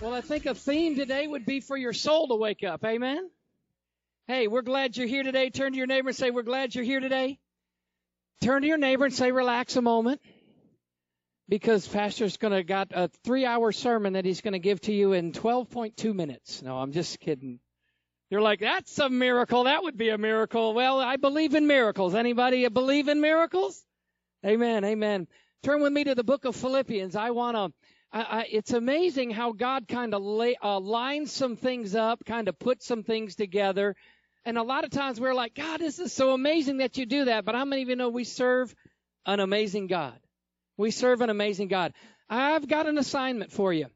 Well, I think a theme today would be for your soul to wake up. Amen. Hey, we're glad you're here today. Turn to your neighbor and say, We're glad you're here today. Turn to your neighbor and say, Relax a moment. Because Pastor's going to got a three hour sermon that he's going to give to you in 12.2 minutes. No, I'm just kidding. You're like, that's a miracle. That would be a miracle. Well, I believe in miracles. Anybody believe in miracles? Amen. Amen. Turn with me to the book of Philippians. I want to I, it's amazing how God kind of uh, lines some things up, kind of puts some things together. And a lot of times we're like, God, this is so amazing that you do that. But how many of you know we serve an amazing God? We serve an amazing God. I've got an assignment for you.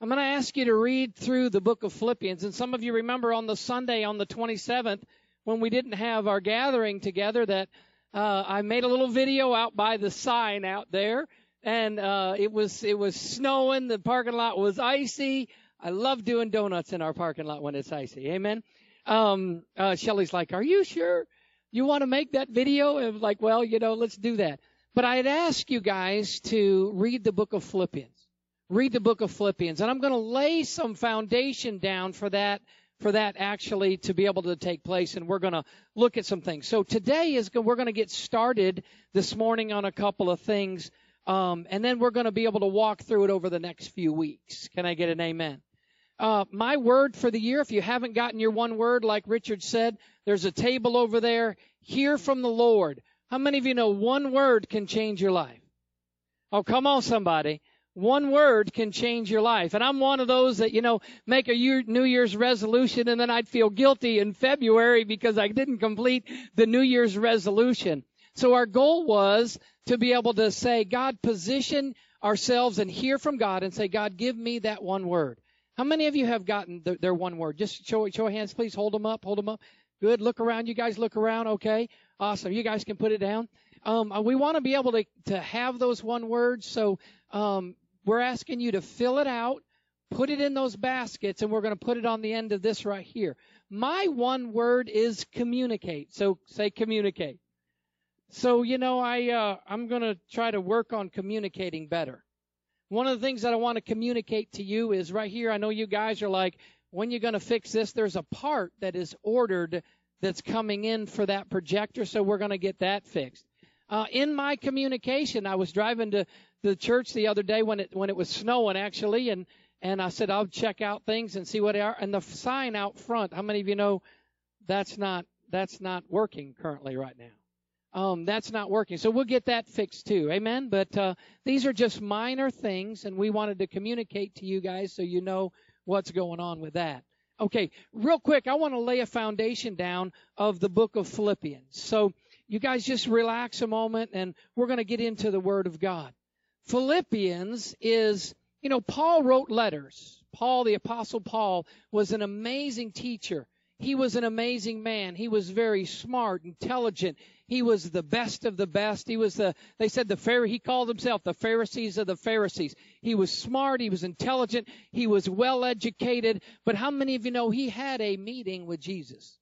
I'm going to ask you to read through the book of Philippians. And some of you remember on the Sunday on the 27th when we didn't have our gathering together that uh, I made a little video out by the sign out there and uh, it was it was snowing. The parking lot was icy. I love doing donuts in our parking lot when it's icy. Amen. Um, uh, Shelly's like, "Are you sure you want to make that video?" And I was like, "Well, you know, let's do that." But I'd ask you guys to read the book of Philippians. Read the book of Philippians, and I'm going to lay some foundation down for that for that actually to be able to take place and we're going to look at some things. So today is we're going to get started this morning on a couple of things um, and then we're going to be able to walk through it over the next few weeks. Can I get an amen? Uh, my word for the year, if you haven't gotten your one word, like Richard said, there's a table over there. Hear from the Lord. How many of you know one word can change your life? Oh, come on, somebody. One word can change your life. And I'm one of those that, you know, make a year, New Year's resolution and then I'd feel guilty in February because I didn't complete the New Year's resolution. So our goal was to be able to say, God, position ourselves and hear from God and say, God, give me that one word. How many of you have gotten the, their one word? Just show, show hands, please. Hold them up. Hold them up. Good. Look around. You guys look around. Okay. Awesome. You guys can put it down. Um, we want to be able to, to have those one words. So, um, we're asking you to fill it out, put it in those baskets, and we're going to put it on the end of this right here. My one word is communicate. So say communicate. So, you know, I, uh, I'm going to try to work on communicating better. One of the things that I want to communicate to you is right here. I know you guys are like, when you're going to fix this, there's a part that is ordered that's coming in for that projector, so we're going to get that fixed. Uh, in my communication, I was driving to the church the other day when it when it was snowing actually, and and I said I'll check out things and see what they are. And the sign out front, how many of you know that's not that's not working currently right now? Um, that's not working. So we'll get that fixed too. Amen. But uh, these are just minor things, and we wanted to communicate to you guys so you know what's going on with that. Okay, real quick, I want to lay a foundation down of the book of Philippians. So you guys just relax a moment, and we're going to get into the Word of God. Philippians is, you know, Paul wrote letters. Paul, the Apostle Paul, was an amazing teacher. He was an amazing man. He was very smart, intelligent. He was the best of the best. He was the, they said the Pharaoh, he called himself the Pharisees of the Pharisees. He was smart. He was intelligent. He was well educated. But how many of you know he had a meeting with Jesus?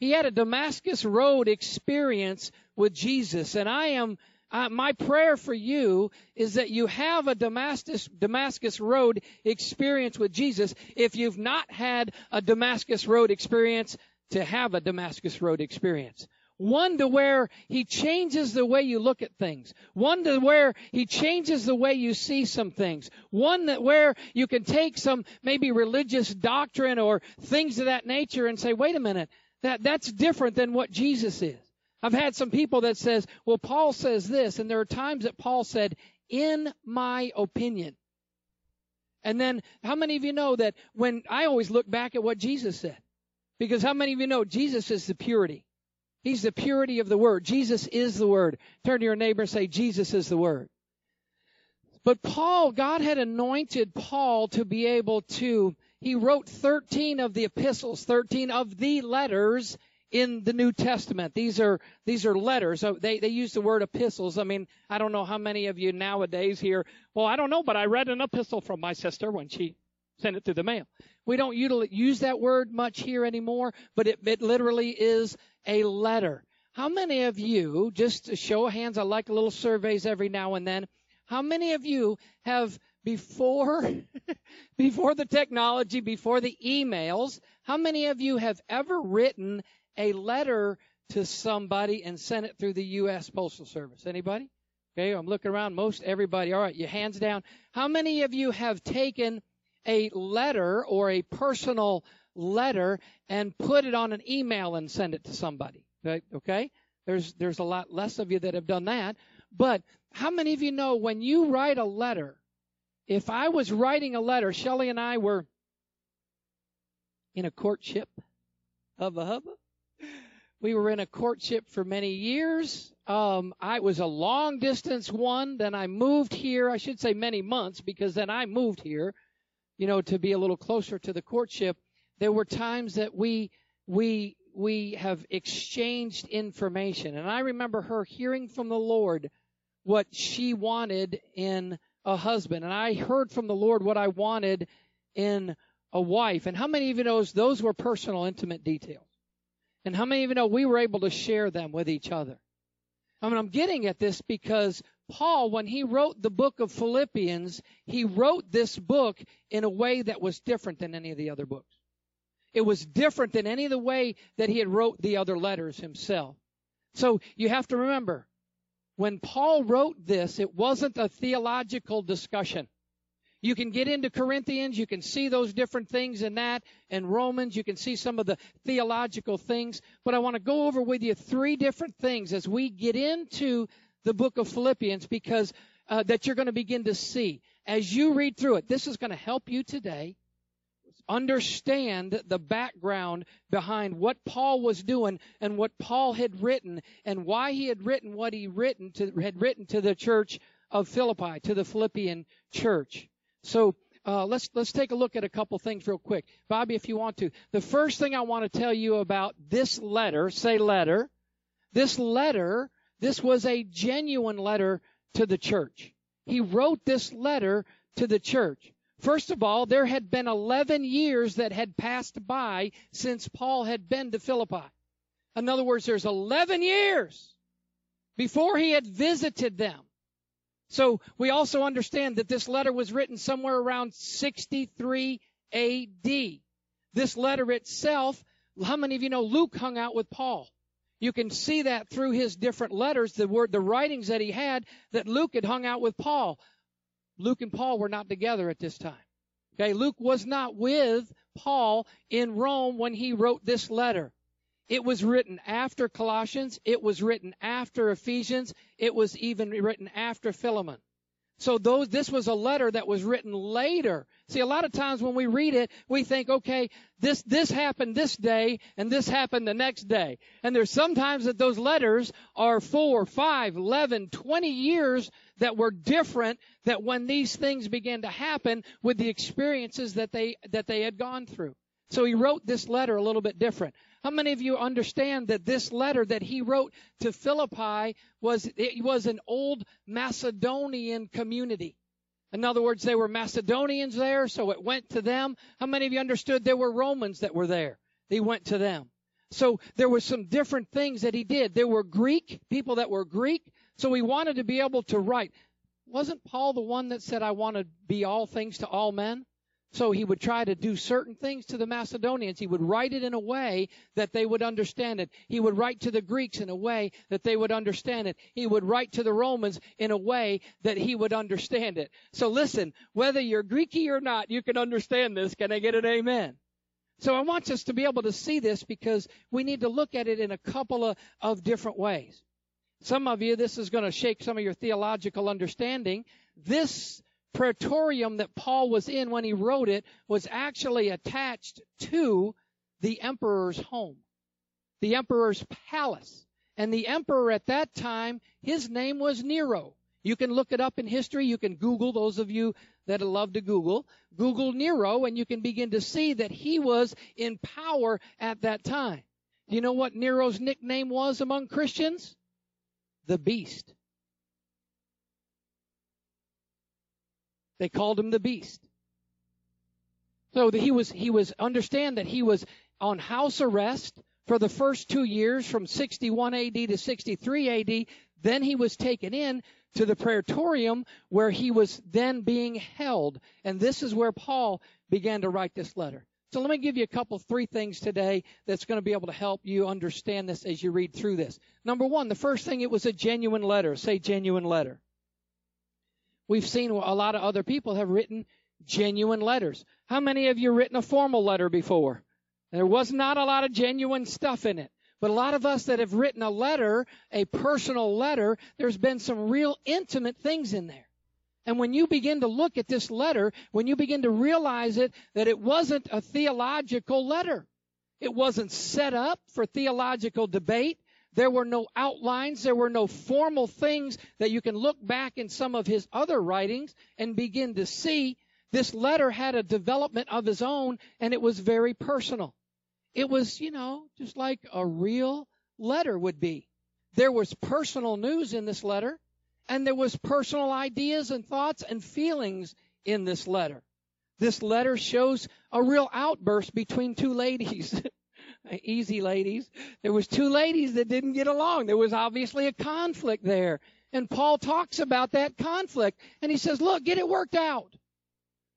He had a Damascus Road experience with Jesus. And I am, uh, my prayer for you is that you have a Damascus, Damascus Road experience with Jesus. If you've not had a Damascus Road experience, to have a Damascus Road experience. One to where he changes the way you look at things. One to where he changes the way you see some things. One that where you can take some maybe religious doctrine or things of that nature and say, wait a minute, that, that's different than what Jesus is. I've had some people that says, well, Paul says this, and there are times that Paul said, in my opinion. And then how many of you know that when I always look back at what Jesus said? Because how many of you know Jesus is the purity? He's the purity of the Word. Jesus is the Word. Turn to your neighbor and say, Jesus is the Word. But Paul, God had anointed Paul to be able to, he wrote 13 of the epistles, 13 of the letters in the New Testament. These are, these are letters. They, they use the word epistles. I mean, I don't know how many of you nowadays here, well, I don't know, but I read an epistle from my sister when she sent it through the mail. We don't use that word much here anymore, but it, it literally is a letter. How many of you, just to show of hands, I like little surveys every now and then, how many of you have before before the technology, before the emails, how many of you have ever written a letter to somebody and sent it through the US Postal Service? Anybody? Okay, I'm looking around most everybody. All right, your hands down. How many of you have taken a letter or a personal letter and put it on an email and send it to somebody? Okay? There's there's a lot less of you that have done that. But how many of you know when you write a letter, if I was writing a letter, Shelley and I were in a courtship. Hubba hubba. We were in a courtship for many years. Um, I was a long distance one. Then I moved here. I should say many months because then I moved here, you know, to be a little closer to the courtship. There were times that we, we, we have exchanged information. And I remember her hearing from the Lord what she wanted in a husband. And I heard from the Lord what I wanted in a wife. And how many of you knows those were personal, intimate details? And how many of you know we were able to share them with each other? I mean, I'm getting at this because Paul, when he wrote the book of Philippians, he wrote this book in a way that was different than any of the other books. It was different than any of the way that he had wrote the other letters himself. So you have to remember, when Paul wrote this, it wasn't a theological discussion. You can get into Corinthians, you can see those different things in that, and Romans, you can see some of the theological things. But I want to go over with you three different things as we get into the book of Philippians because uh, that you're going to begin to see. As you read through it, this is going to help you today understand the background behind what Paul was doing and what Paul had written and why he had written what he written to, had written to the church of Philippi, to the Philippian church. So uh, let's let's take a look at a couple things real quick, Bobby, if you want to. The first thing I want to tell you about this letter, say letter. This letter, this was a genuine letter to the church. He wrote this letter to the church. First of all, there had been 11 years that had passed by since Paul had been to Philippi. In other words, there's 11 years before he had visited them. So we also understand that this letter was written somewhere around 63 AD. This letter itself, how many of you know Luke hung out with Paul? You can see that through his different letters, the word, the writings that he had, that Luke had hung out with Paul. Luke and Paul were not together at this time. Okay, Luke was not with Paul in Rome when he wrote this letter. It was written after Colossians. It was written after Ephesians. It was even written after Philemon. So those, this was a letter that was written later. See, a lot of times when we read it, we think, okay, this, this happened this day and this happened the next day. And there's sometimes that those letters are four, five, eleven, twenty years that were different that when these things began to happen with the experiences that they, that they had gone through. So he wrote this letter a little bit different. How many of you understand that this letter that he wrote to Philippi was, it was an old Macedonian community? In other words, they were Macedonians there, so it went to them. How many of you understood there were Romans that were there? He went to them. So there were some different things that he did. There were Greek, people that were Greek. So he wanted to be able to write. Wasn't Paul the one that said, I want to be all things to all men? So he would try to do certain things to the Macedonians. He would write it in a way that they would understand it. He would write to the Greeks in a way that they would understand it. He would write to the Romans in a way that he would understand it. So listen, whether you're Greeky or not, you can understand this. Can I get an amen? So I want us to be able to see this because we need to look at it in a couple of, of different ways. Some of you, this is going to shake some of your theological understanding. This praetorium that Paul was in when he wrote it was actually attached to the emperor's home, the emperor's palace. And the emperor at that time, his name was Nero. You can look it up in history. You can Google, those of you that love to Google, Google Nero, and you can begin to see that he was in power at that time. Do you know what Nero's nickname was among Christians? The Beast. They called him the Beast. So he was, he was, understand that he was on house arrest for the first two years from 61 AD to 63 AD. Then he was taken in to the praetorium where he was then being held. And this is where Paul began to write this letter. So let me give you a couple, three things today that's going to be able to help you understand this as you read through this. Number one, the first thing, it was a genuine letter. Say genuine letter. We've seen a lot of other people have written genuine letters. How many of you written a formal letter before? There was not a lot of genuine stuff in it. But a lot of us that have written a letter, a personal letter, there's been some real intimate things in there. And when you begin to look at this letter, when you begin to realize it, that it wasn't a theological letter. It wasn't set up for theological debate. There were no outlines. There were no formal things that you can look back in some of his other writings and begin to see. This letter had a development of his own and it was very personal. It was, you know, just like a real letter would be. There was personal news in this letter, and there was personal ideas and thoughts and feelings in this letter. This letter shows a real outburst between two ladies. Easy ladies. There was two ladies that didn't get along. There was obviously a conflict there. And Paul talks about that conflict and he says, look, get it worked out.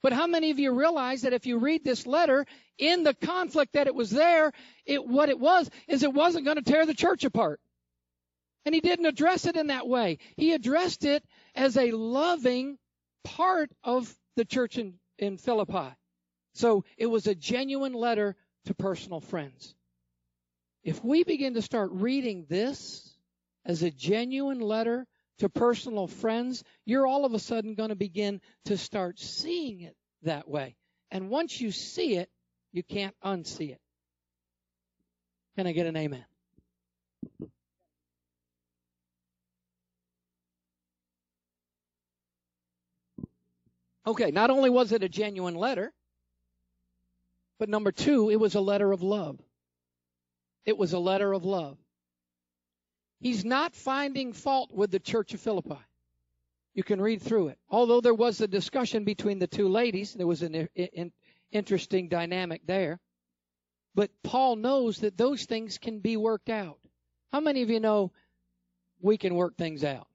But how many of you realize that if you read this letter, in the conflict that it was there, it, what it was is it wasn't going to tear the church apart. And he didn't address it in that way. He addressed it as a loving part of the church in, in Philippi. So it was a genuine letter to personal friends. If we begin to start reading this as a genuine letter to personal friends, you're all of a sudden going to begin to start seeing it that way. And once you see it, you can't unsee it. Can I get an amen? Okay, not only was it a genuine letter, but number two, it was a letter of love. It was a letter of love. He's not finding fault with the church of Philippi. You can read through it. Although there was a discussion between the two ladies, there was an interesting dynamic there. But Paul knows that those things can be worked out. How many of you know we can work things out?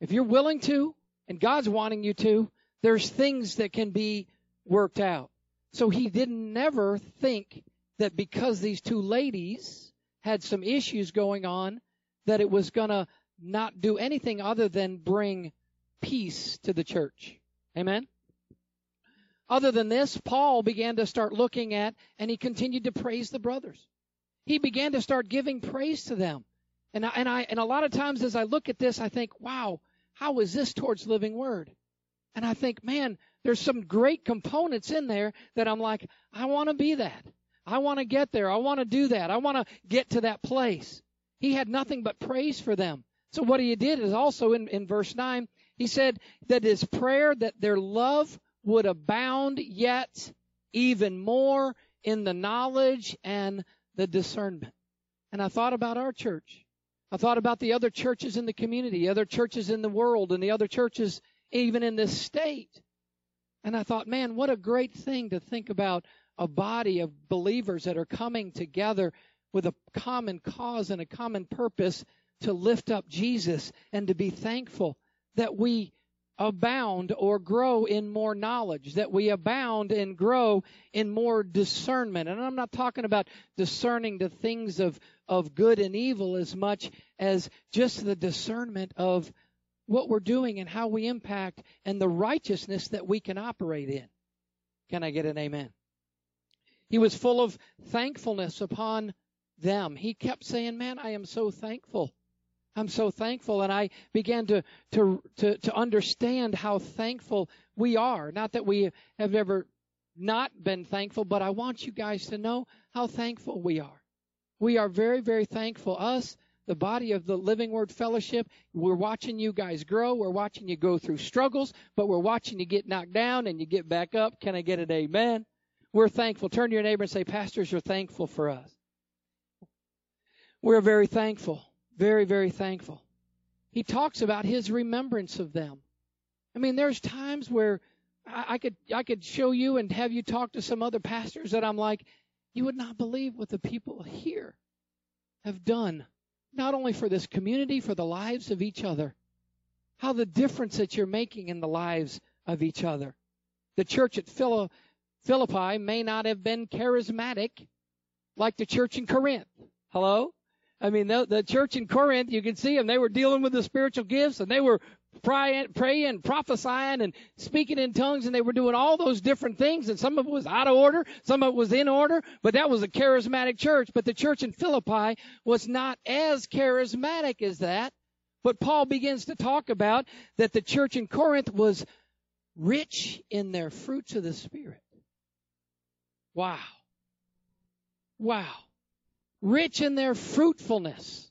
If you're willing to, and God's wanting you to, there's things that can be worked out. So he didn't never think that because these two ladies had some issues going on, that it was going to not do anything other than bring peace to the church. Amen? Other than this, Paul began to start looking at, and he continued to praise the brothers. He began to start giving praise to them. And I, and I, and a lot of times as I look at this, I think, wow, how is this towards living word? And I think, man, there's some great components in there that I'm like, I want to be that. I want to get there. I want to do that. I want to get to that place. He had nothing but praise for them. So what he did is also in, in verse 9, he said that his prayer that their love would abound yet even more in the knowledge and the discernment. And I thought about our church. I thought about the other churches in the community, other churches in the world, and the other churches even in this state. And I thought, man, what a great thing to think about a body of believers that are coming together with a common cause and a common purpose to lift up Jesus and to be thankful that we abound or grow in more knowledge, that we abound and grow in more discernment. And I'm not talking about discerning the things of, of good and evil as much as just the discernment of what we're doing and how we impact and the righteousness that we can operate in. Can I get an amen? He was full of thankfulness upon them. He kept saying, Man, I am so thankful I'm so thankful. And I began to, to, to, to understand how thankful we are. Not that we have ever not been thankful, but I want you guys to know how thankful we are. We are very, very thankful. Us, the body of the Living Word Fellowship, we're watching you guys grow. We're watching you go through struggles, but we're watching you get knocked down and you get back up. Can I get an amen? We're thankful. Turn to your neighbor and say, Pastors, you're thankful for us. We're very thankful. Very, very thankful. He talks about his remembrance of them. I mean, there's times where I, I could I could show you and have you talk to some other pastors that I'm like, you would not believe what the people here have done not only for this community, for the lives of each other. How the difference that you're making in the lives of each other. The church at Philippi may not have been charismatic like the church in Corinth. Hello? I mean, the, the church in Corinth, you can see them. They were dealing with the spiritual gifts and they were praying, praying, prophesying, and speaking in tongues, and they were doing all those different things. And some of it was out of order, some of it was in order, but that was a charismatic church. But the church in Philippi was not as charismatic as that. But Paul begins to talk about that the church in Corinth was rich in their fruits of the Spirit. Wow. Wow. Rich in their fruitfulness.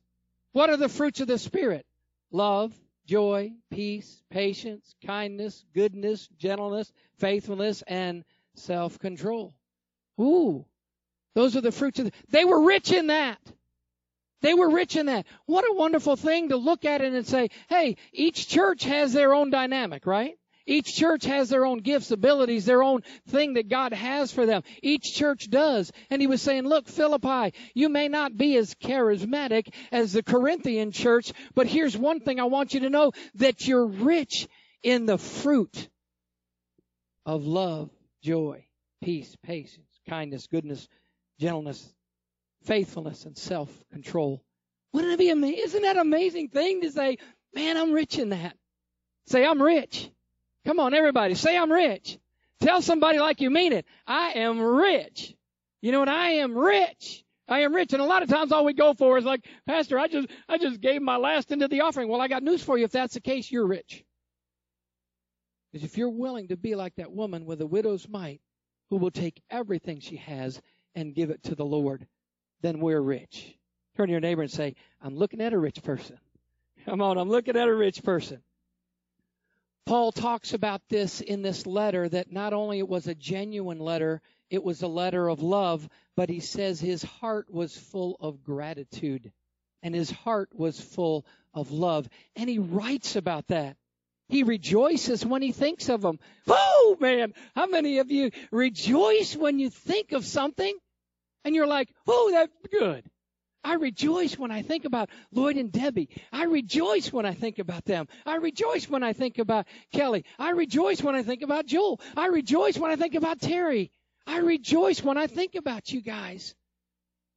What are the fruits of the Spirit? Love, joy, peace, patience, kindness, goodness, gentleness, faithfulness, and self-control. Ooh, those are the fruits of the, they were rich in that. They were rich in that. What a wonderful thing to look at it and say, hey, each church has their own dynamic, right? Each church has their own gifts, abilities, their own thing that God has for them. Each church does. And he was saying, look, Philippi, you may not be as charismatic as the Corinthian church, but here's one thing I want you to know that you're rich in the fruit of love, joy, peace, patience, kindness, goodness, gentleness, faithfulness, and self-control. Wouldn't it be amazing? Isn't that an amazing thing to say, man, I'm rich in that? Say, I'm rich. Come on, everybody, say I'm rich. Tell somebody like you mean it. I am rich. You know what? I am rich. I am rich. And a lot of times all we go for is like, Pastor, I just, I just gave my last into the offering. Well, I got news for you. If that's the case, you're rich. Because if you're willing to be like that woman with a widow's mite who will take everything she has and give it to the Lord, then we're rich. Turn to your neighbor and say, I'm looking at a rich person. Come on, I'm looking at a rich person. Paul talks about this in this letter that not only it was a genuine letter, it was a letter of love, but he says his heart was full of gratitude and his heart was full of love. And he writes about that. He rejoices when he thinks of them. Oh man, how many of you rejoice when you think of something and you're like, oh, that's good. I rejoice when I think about Lloyd and Debbie. I rejoice when I think about them. I rejoice when I think about Kelly. I rejoice when I think about Joel. I rejoice when I think about Terry. I rejoice when I think about you guys.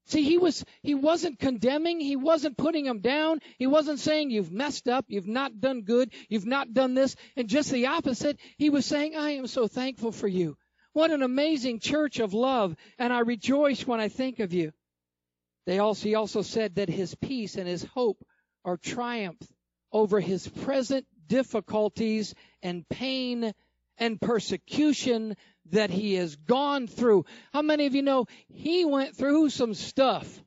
See, he was, he wasn't condemning. He wasn't putting them down. He wasn't saying you've messed up. You've not done good. You've not done this. And just the opposite. He was saying, I am so thankful for you. What an amazing church of love. And I rejoice when I think of you. They also, he also said that his peace and his hope are triumph over his present difficulties and pain and persecution that he has gone through. How many of you know he went through some stuff?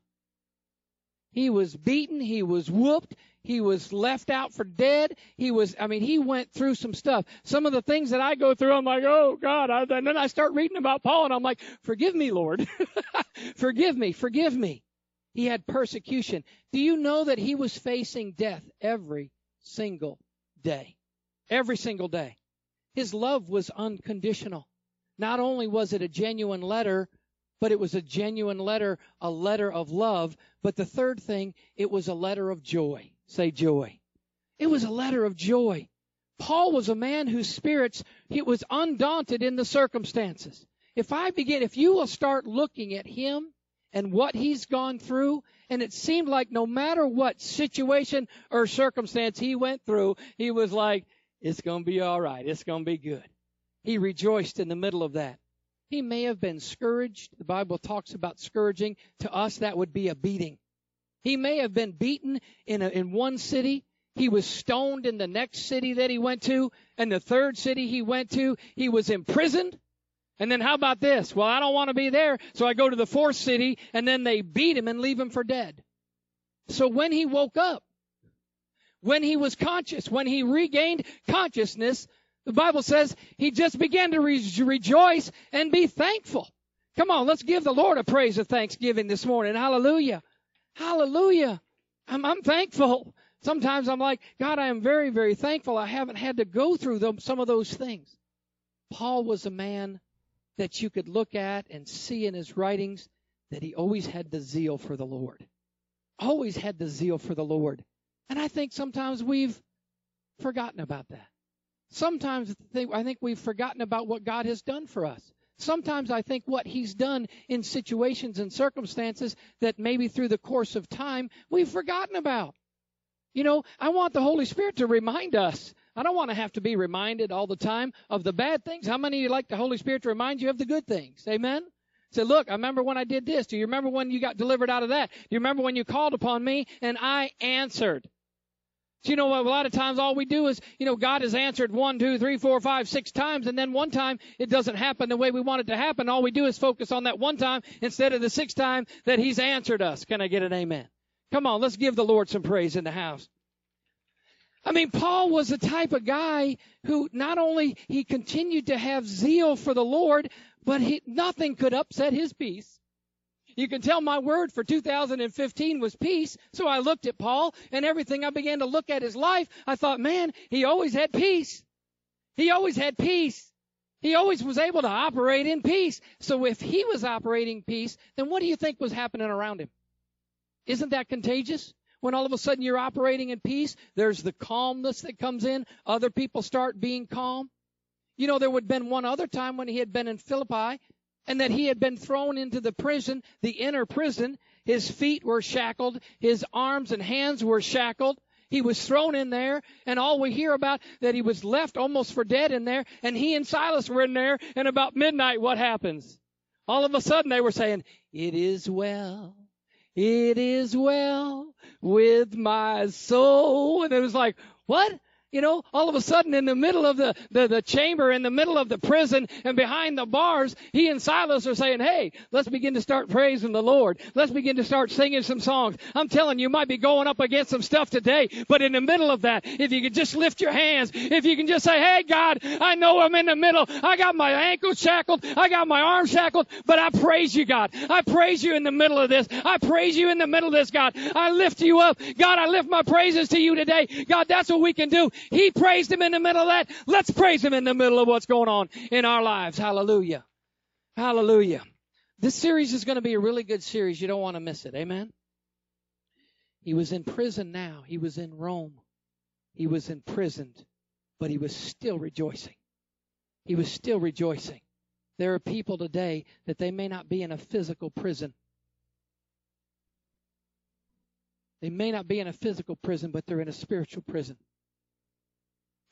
He was beaten, he was whooped, he was left out for dead. He was, I mean, he went through some stuff. Some of the things that I go through, I'm like, oh God. And then I start reading about Paul and I'm like, forgive me, Lord. forgive me, forgive me. He had persecution. Do you know that he was facing death every single day? Every single day. His love was unconditional. Not only was it a genuine letter, but it was a genuine letter, a letter of love. But the third thing, it was a letter of joy. Say joy. It was a letter of joy. Paul was a man whose spirits, he was undaunted in the circumstances. If I begin, if you will start looking at him and what he's gone through. And it seemed like no matter what situation or circumstance he went through, he was like, it's going to be all right. It's going to be good. He rejoiced in the middle of that. He may have been scourged. The Bible talks about scourging. To us, that would be a beating. He may have been beaten in, a, in one city. He was stoned in the next city that he went to. And the third city he went to, he was imprisoned. And then how about this? Well, I don't want to be there, so I go to the fourth city, and then they beat him and leave him for dead. So when he woke up, when he was conscious, when he regained consciousness, the Bible says he just began to re- rejoice and be thankful. Come on, let's give the Lord a praise of thanksgiving this morning. Hallelujah. Hallelujah. I'm, I'm thankful. Sometimes I'm like, God, I am very, very thankful I haven't had to go through some of those things. Paul was a man that you could look at and see in his writings that he always had the zeal for the Lord. always had the zeal for the Lord. And I think sometimes we've forgotten about that. Sometimes I think we've forgotten about what God has done for us. Sometimes I think what He's done in situations and circumstances that maybe through the course of time we've forgotten about. You know, I want the Holy Spirit to remind us. I don't want to have to be reminded all the time of the bad things. How many of you like the Holy Spirit to remind you of the good things? Amen? Say, look, I remember when I did this. Do you remember when you got delivered out of that? Do you remember when you called upon me and I answered? So you know what? A lot of times all we do is, you know, God has answered one, two, three, four, five, six times, and then one time it doesn't happen the way we want it to happen. All we do is focus on that one time instead of the sixth time that He's answered us. Can I get an amen? Come on, let's give the Lord some praise in the house. I mean, Paul was the type of guy who not only he continued to have zeal for the Lord, but he, nothing could upset his peace. You can tell my word for 2015 was peace. So I looked at Paul and everything I began to look at his life. I thought, man, he always had peace. He always had peace. He always was able to operate in peace. So if he was operating peace, then what do you think was happening around him? Isn't that contagious? When all of a sudden you're operating in peace, there's the calmness that comes in. Other people start being calm. You know, there would have been one other time when he had been in Philippi and that he had been thrown into the prison, the inner prison. His feet were shackled, his arms and hands were shackled. He was thrown in there, and all we hear about that he was left almost for dead in there, and he and Silas were in there, and about midnight, what happens? All of a sudden they were saying, It is well. It is well with my soul. And it was like, what? You know, all of a sudden in the middle of the, the, the chamber, in the middle of the prison, and behind the bars, he and Silas are saying, hey, let's begin to start praising the Lord. Let's begin to start singing some songs. I'm telling you, you might be going up against some stuff today, but in the middle of that, if you could just lift your hands, if you can just say, hey, God, I know I'm in the middle. I got my ankles shackled. I got my arms shackled, but I praise you, God. I praise you in the middle of this. I praise you in the middle of this, God. I lift you up. God, I lift my praises to you today. God, that's what we can do. He praised him in the middle of that. Let's praise him in the middle of what's going on in our lives. Hallelujah. Hallelujah. This series is going to be a really good series. You don't want to miss it. Amen. He was in prison now. He was in Rome. He was imprisoned, but he was still rejoicing. He was still rejoicing. There are people today that they may not be in a physical prison. They may not be in a physical prison, but they're in a spiritual prison.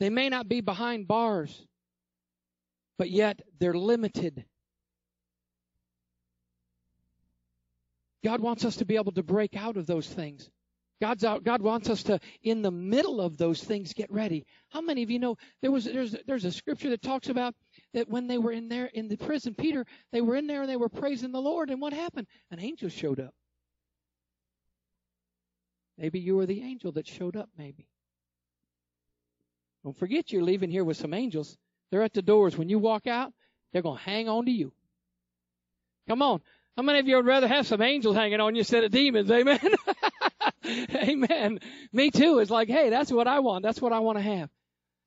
They may not be behind bars, but yet they're limited. God wants us to be able to break out of those things. God's out, God wants us to, in the middle of those things, get ready. How many of you know there was there's there's a scripture that talks about that when they were in there in the prison, Peter, they were in there and they were praising the Lord, and what happened? An angel showed up. Maybe you were the angel that showed up. Maybe. Don't forget you're leaving here with some angels. They're at the doors. When you walk out, they're going to hang on to you. Come on. How many of you would rather have some angels hanging on you instead of demons? Amen. Amen. Me too. It's like, hey, that's what I want. That's what I want to have.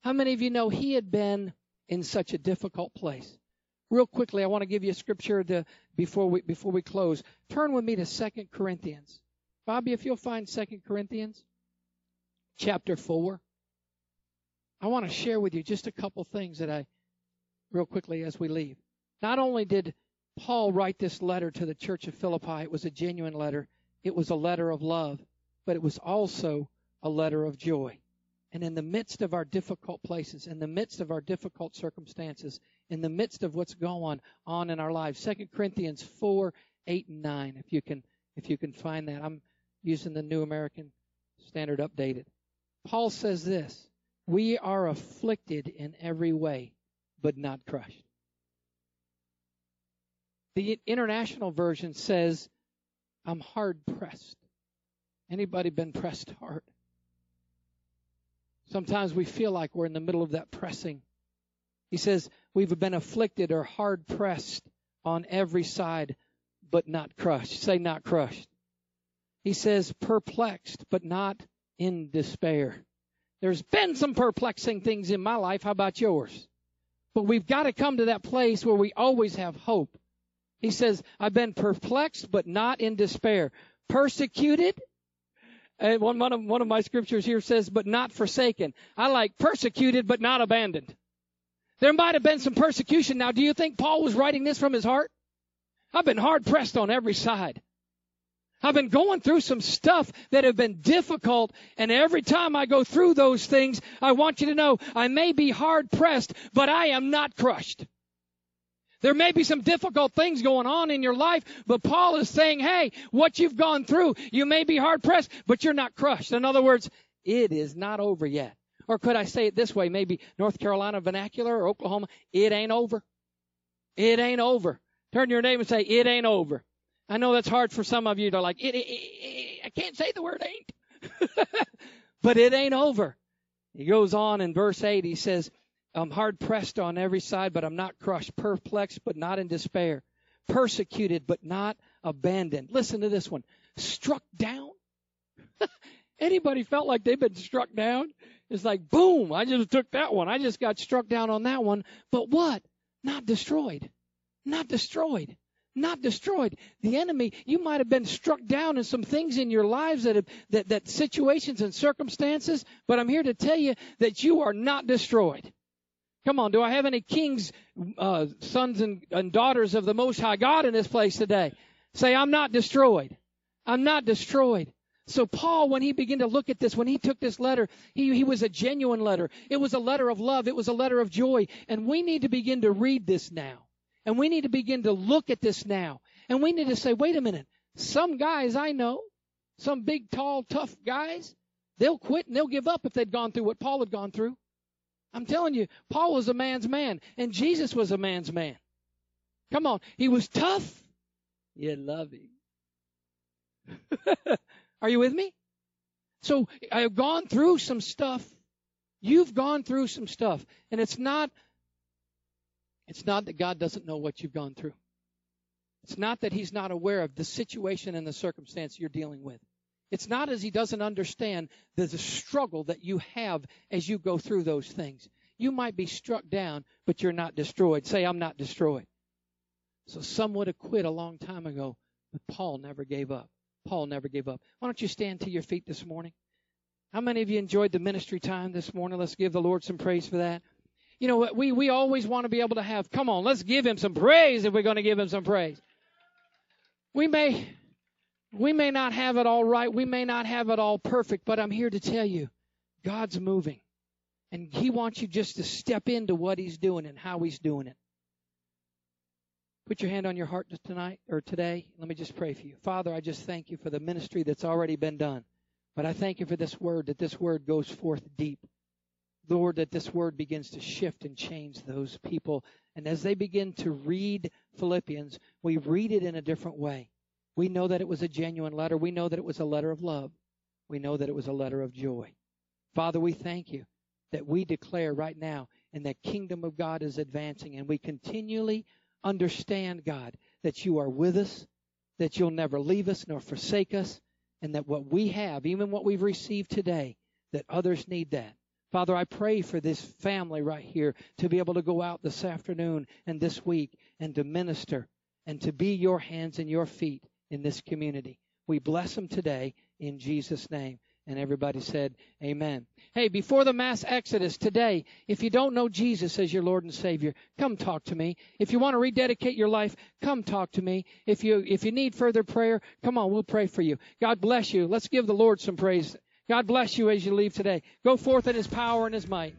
How many of you know he had been in such a difficult place? Real quickly, I want to give you a scripture to, before we before we close. Turn with me to Second Corinthians. Bobby, if you'll find Second Corinthians, chapter four. I want to share with you just a couple things that I, real quickly as we leave. Not only did Paul write this letter to the church of Philippi, it was a genuine letter, it was a letter of love, but it was also a letter of joy. And in the midst of our difficult places, in the midst of our difficult circumstances, in the midst of what's going on in our lives, 2 Corinthians 4, 8, and 9, if you can, if you can find that. I'm using the New American Standard Updated. Paul says this we are afflicted in every way, but not crushed. The international version says, I'm hard pressed. Anybody been pressed hard? Sometimes we feel like we're in the middle of that pressing. He says, We've been afflicted or hard pressed on every side, but not crushed. Say, not crushed. He says, perplexed, but not in despair. There's been some perplexing things in my life. How about yours? But we've got to come to that place where we always have hope. He says, I've been perplexed, but not in despair. Persecuted, And one, one, of, one of my scriptures here says, but not forsaken. I like persecuted, but not abandoned. There might have been some persecution. Now, do you think Paul was writing this from his heart? I've been hard pressed on every side. I've been going through some stuff that have been difficult, and every time I go through those things, I want you to know I may be hard pressed, but I am not crushed. There may be some difficult things going on in your life, but Paul is saying, hey, what you've gone through, you may be hard pressed, but you're not crushed. In other words, it is not over yet. Or could I say it this way, maybe North Carolina vernacular or Oklahoma, it ain't over. It ain't over. Turn your neighbor and say, it ain't over. I know that's hard for some of you to like, it, it, it, I can't say the word ain't. but it ain't over. He goes on in verse 8, he says, I'm hard pressed on every side, but I'm not crushed, perplexed, but not in despair, persecuted, but not abandoned. Listen to this one. Struck down. Anybody felt like they've been struck down? It's like, boom, I just took that one. I just got struck down on that one. But what? Not destroyed. Not destroyed not destroyed. The enemy, you might have been struck down in some things in your lives that have, that, that situations and circumstances, but I'm here to tell you that you are not destroyed. Come on, do I have any kings, uh, sons and, and daughters of the Most High God in this place today? Say, I'm not destroyed. I'm not destroyed. So Paul, when he began to look at this, when he took this letter, he, he was a genuine letter. It was a letter of love. It was a letter of joy. And we need to begin to read this now. And we need to begin to look at this now. And we need to say, wait a minute. Some guys I know, some big, tall, tough guys, they'll quit and they'll give up if they'd gone through what Paul had gone through. I'm telling you, Paul was a man's man, and Jesus was a man's man. Come on. He was tough. You love him. Are you with me? So I've gone through some stuff. You've gone through some stuff. And it's not it's not that God doesn't know what you've gone through. It's not that He's not aware of the situation and the circumstance you're dealing with. It's not as He doesn't understand the, struggle that you have as you go through those things. You might be struck down, but you're not destroyed. Say, I'm not destroyed. So some would have quit a long time ago, but Paul never gave up. Paul never gave up. Why don't you stand to your feet this morning? How many of you enjoyed the ministry time this morning? Let's give the Lord some praise for that you know, we, we always want to be able to have, come on, let's give him some praise if we're going to give him some praise. We may, we may not have it all right. We may not have it all perfect, but I'm here to tell you, God's moving. And he wants you just to step into what he's doing and how he's doing it. Put your hand on your heart tonight or today. Let me just pray for you. Father, I just thank you for the ministry that's already been done. But I thank you for this word, that this word goes forth deep. Lord, that this word begins to shift and change those people. And as they begin to read Philippians, we read it in a different way. We know that it was a genuine letter. We know that it was a letter of love. We know that it was a letter of joy. Father, we thank you that we declare right now and the kingdom of God is advancing and we continually understand, God, that you are with us, that you'll never leave us nor forsake us, and that what we have, even what we've received today, that others need that. Father, I pray for this family right here to be able to go out this afternoon and this week and to minister and to be your hands and your feet in this community. We bless them today in Jesus' name. And everybody said, Amen. Hey, before the mass exodus today, if you don't know Jesus as your Lord and Savior, come talk to me. If you want to rededicate your life, come talk to me. If you if you need further prayer, come on, we'll pray for you. God bless you. Let's give the Lord some praise. God bless you as you leave today. Go forth in his power and his might.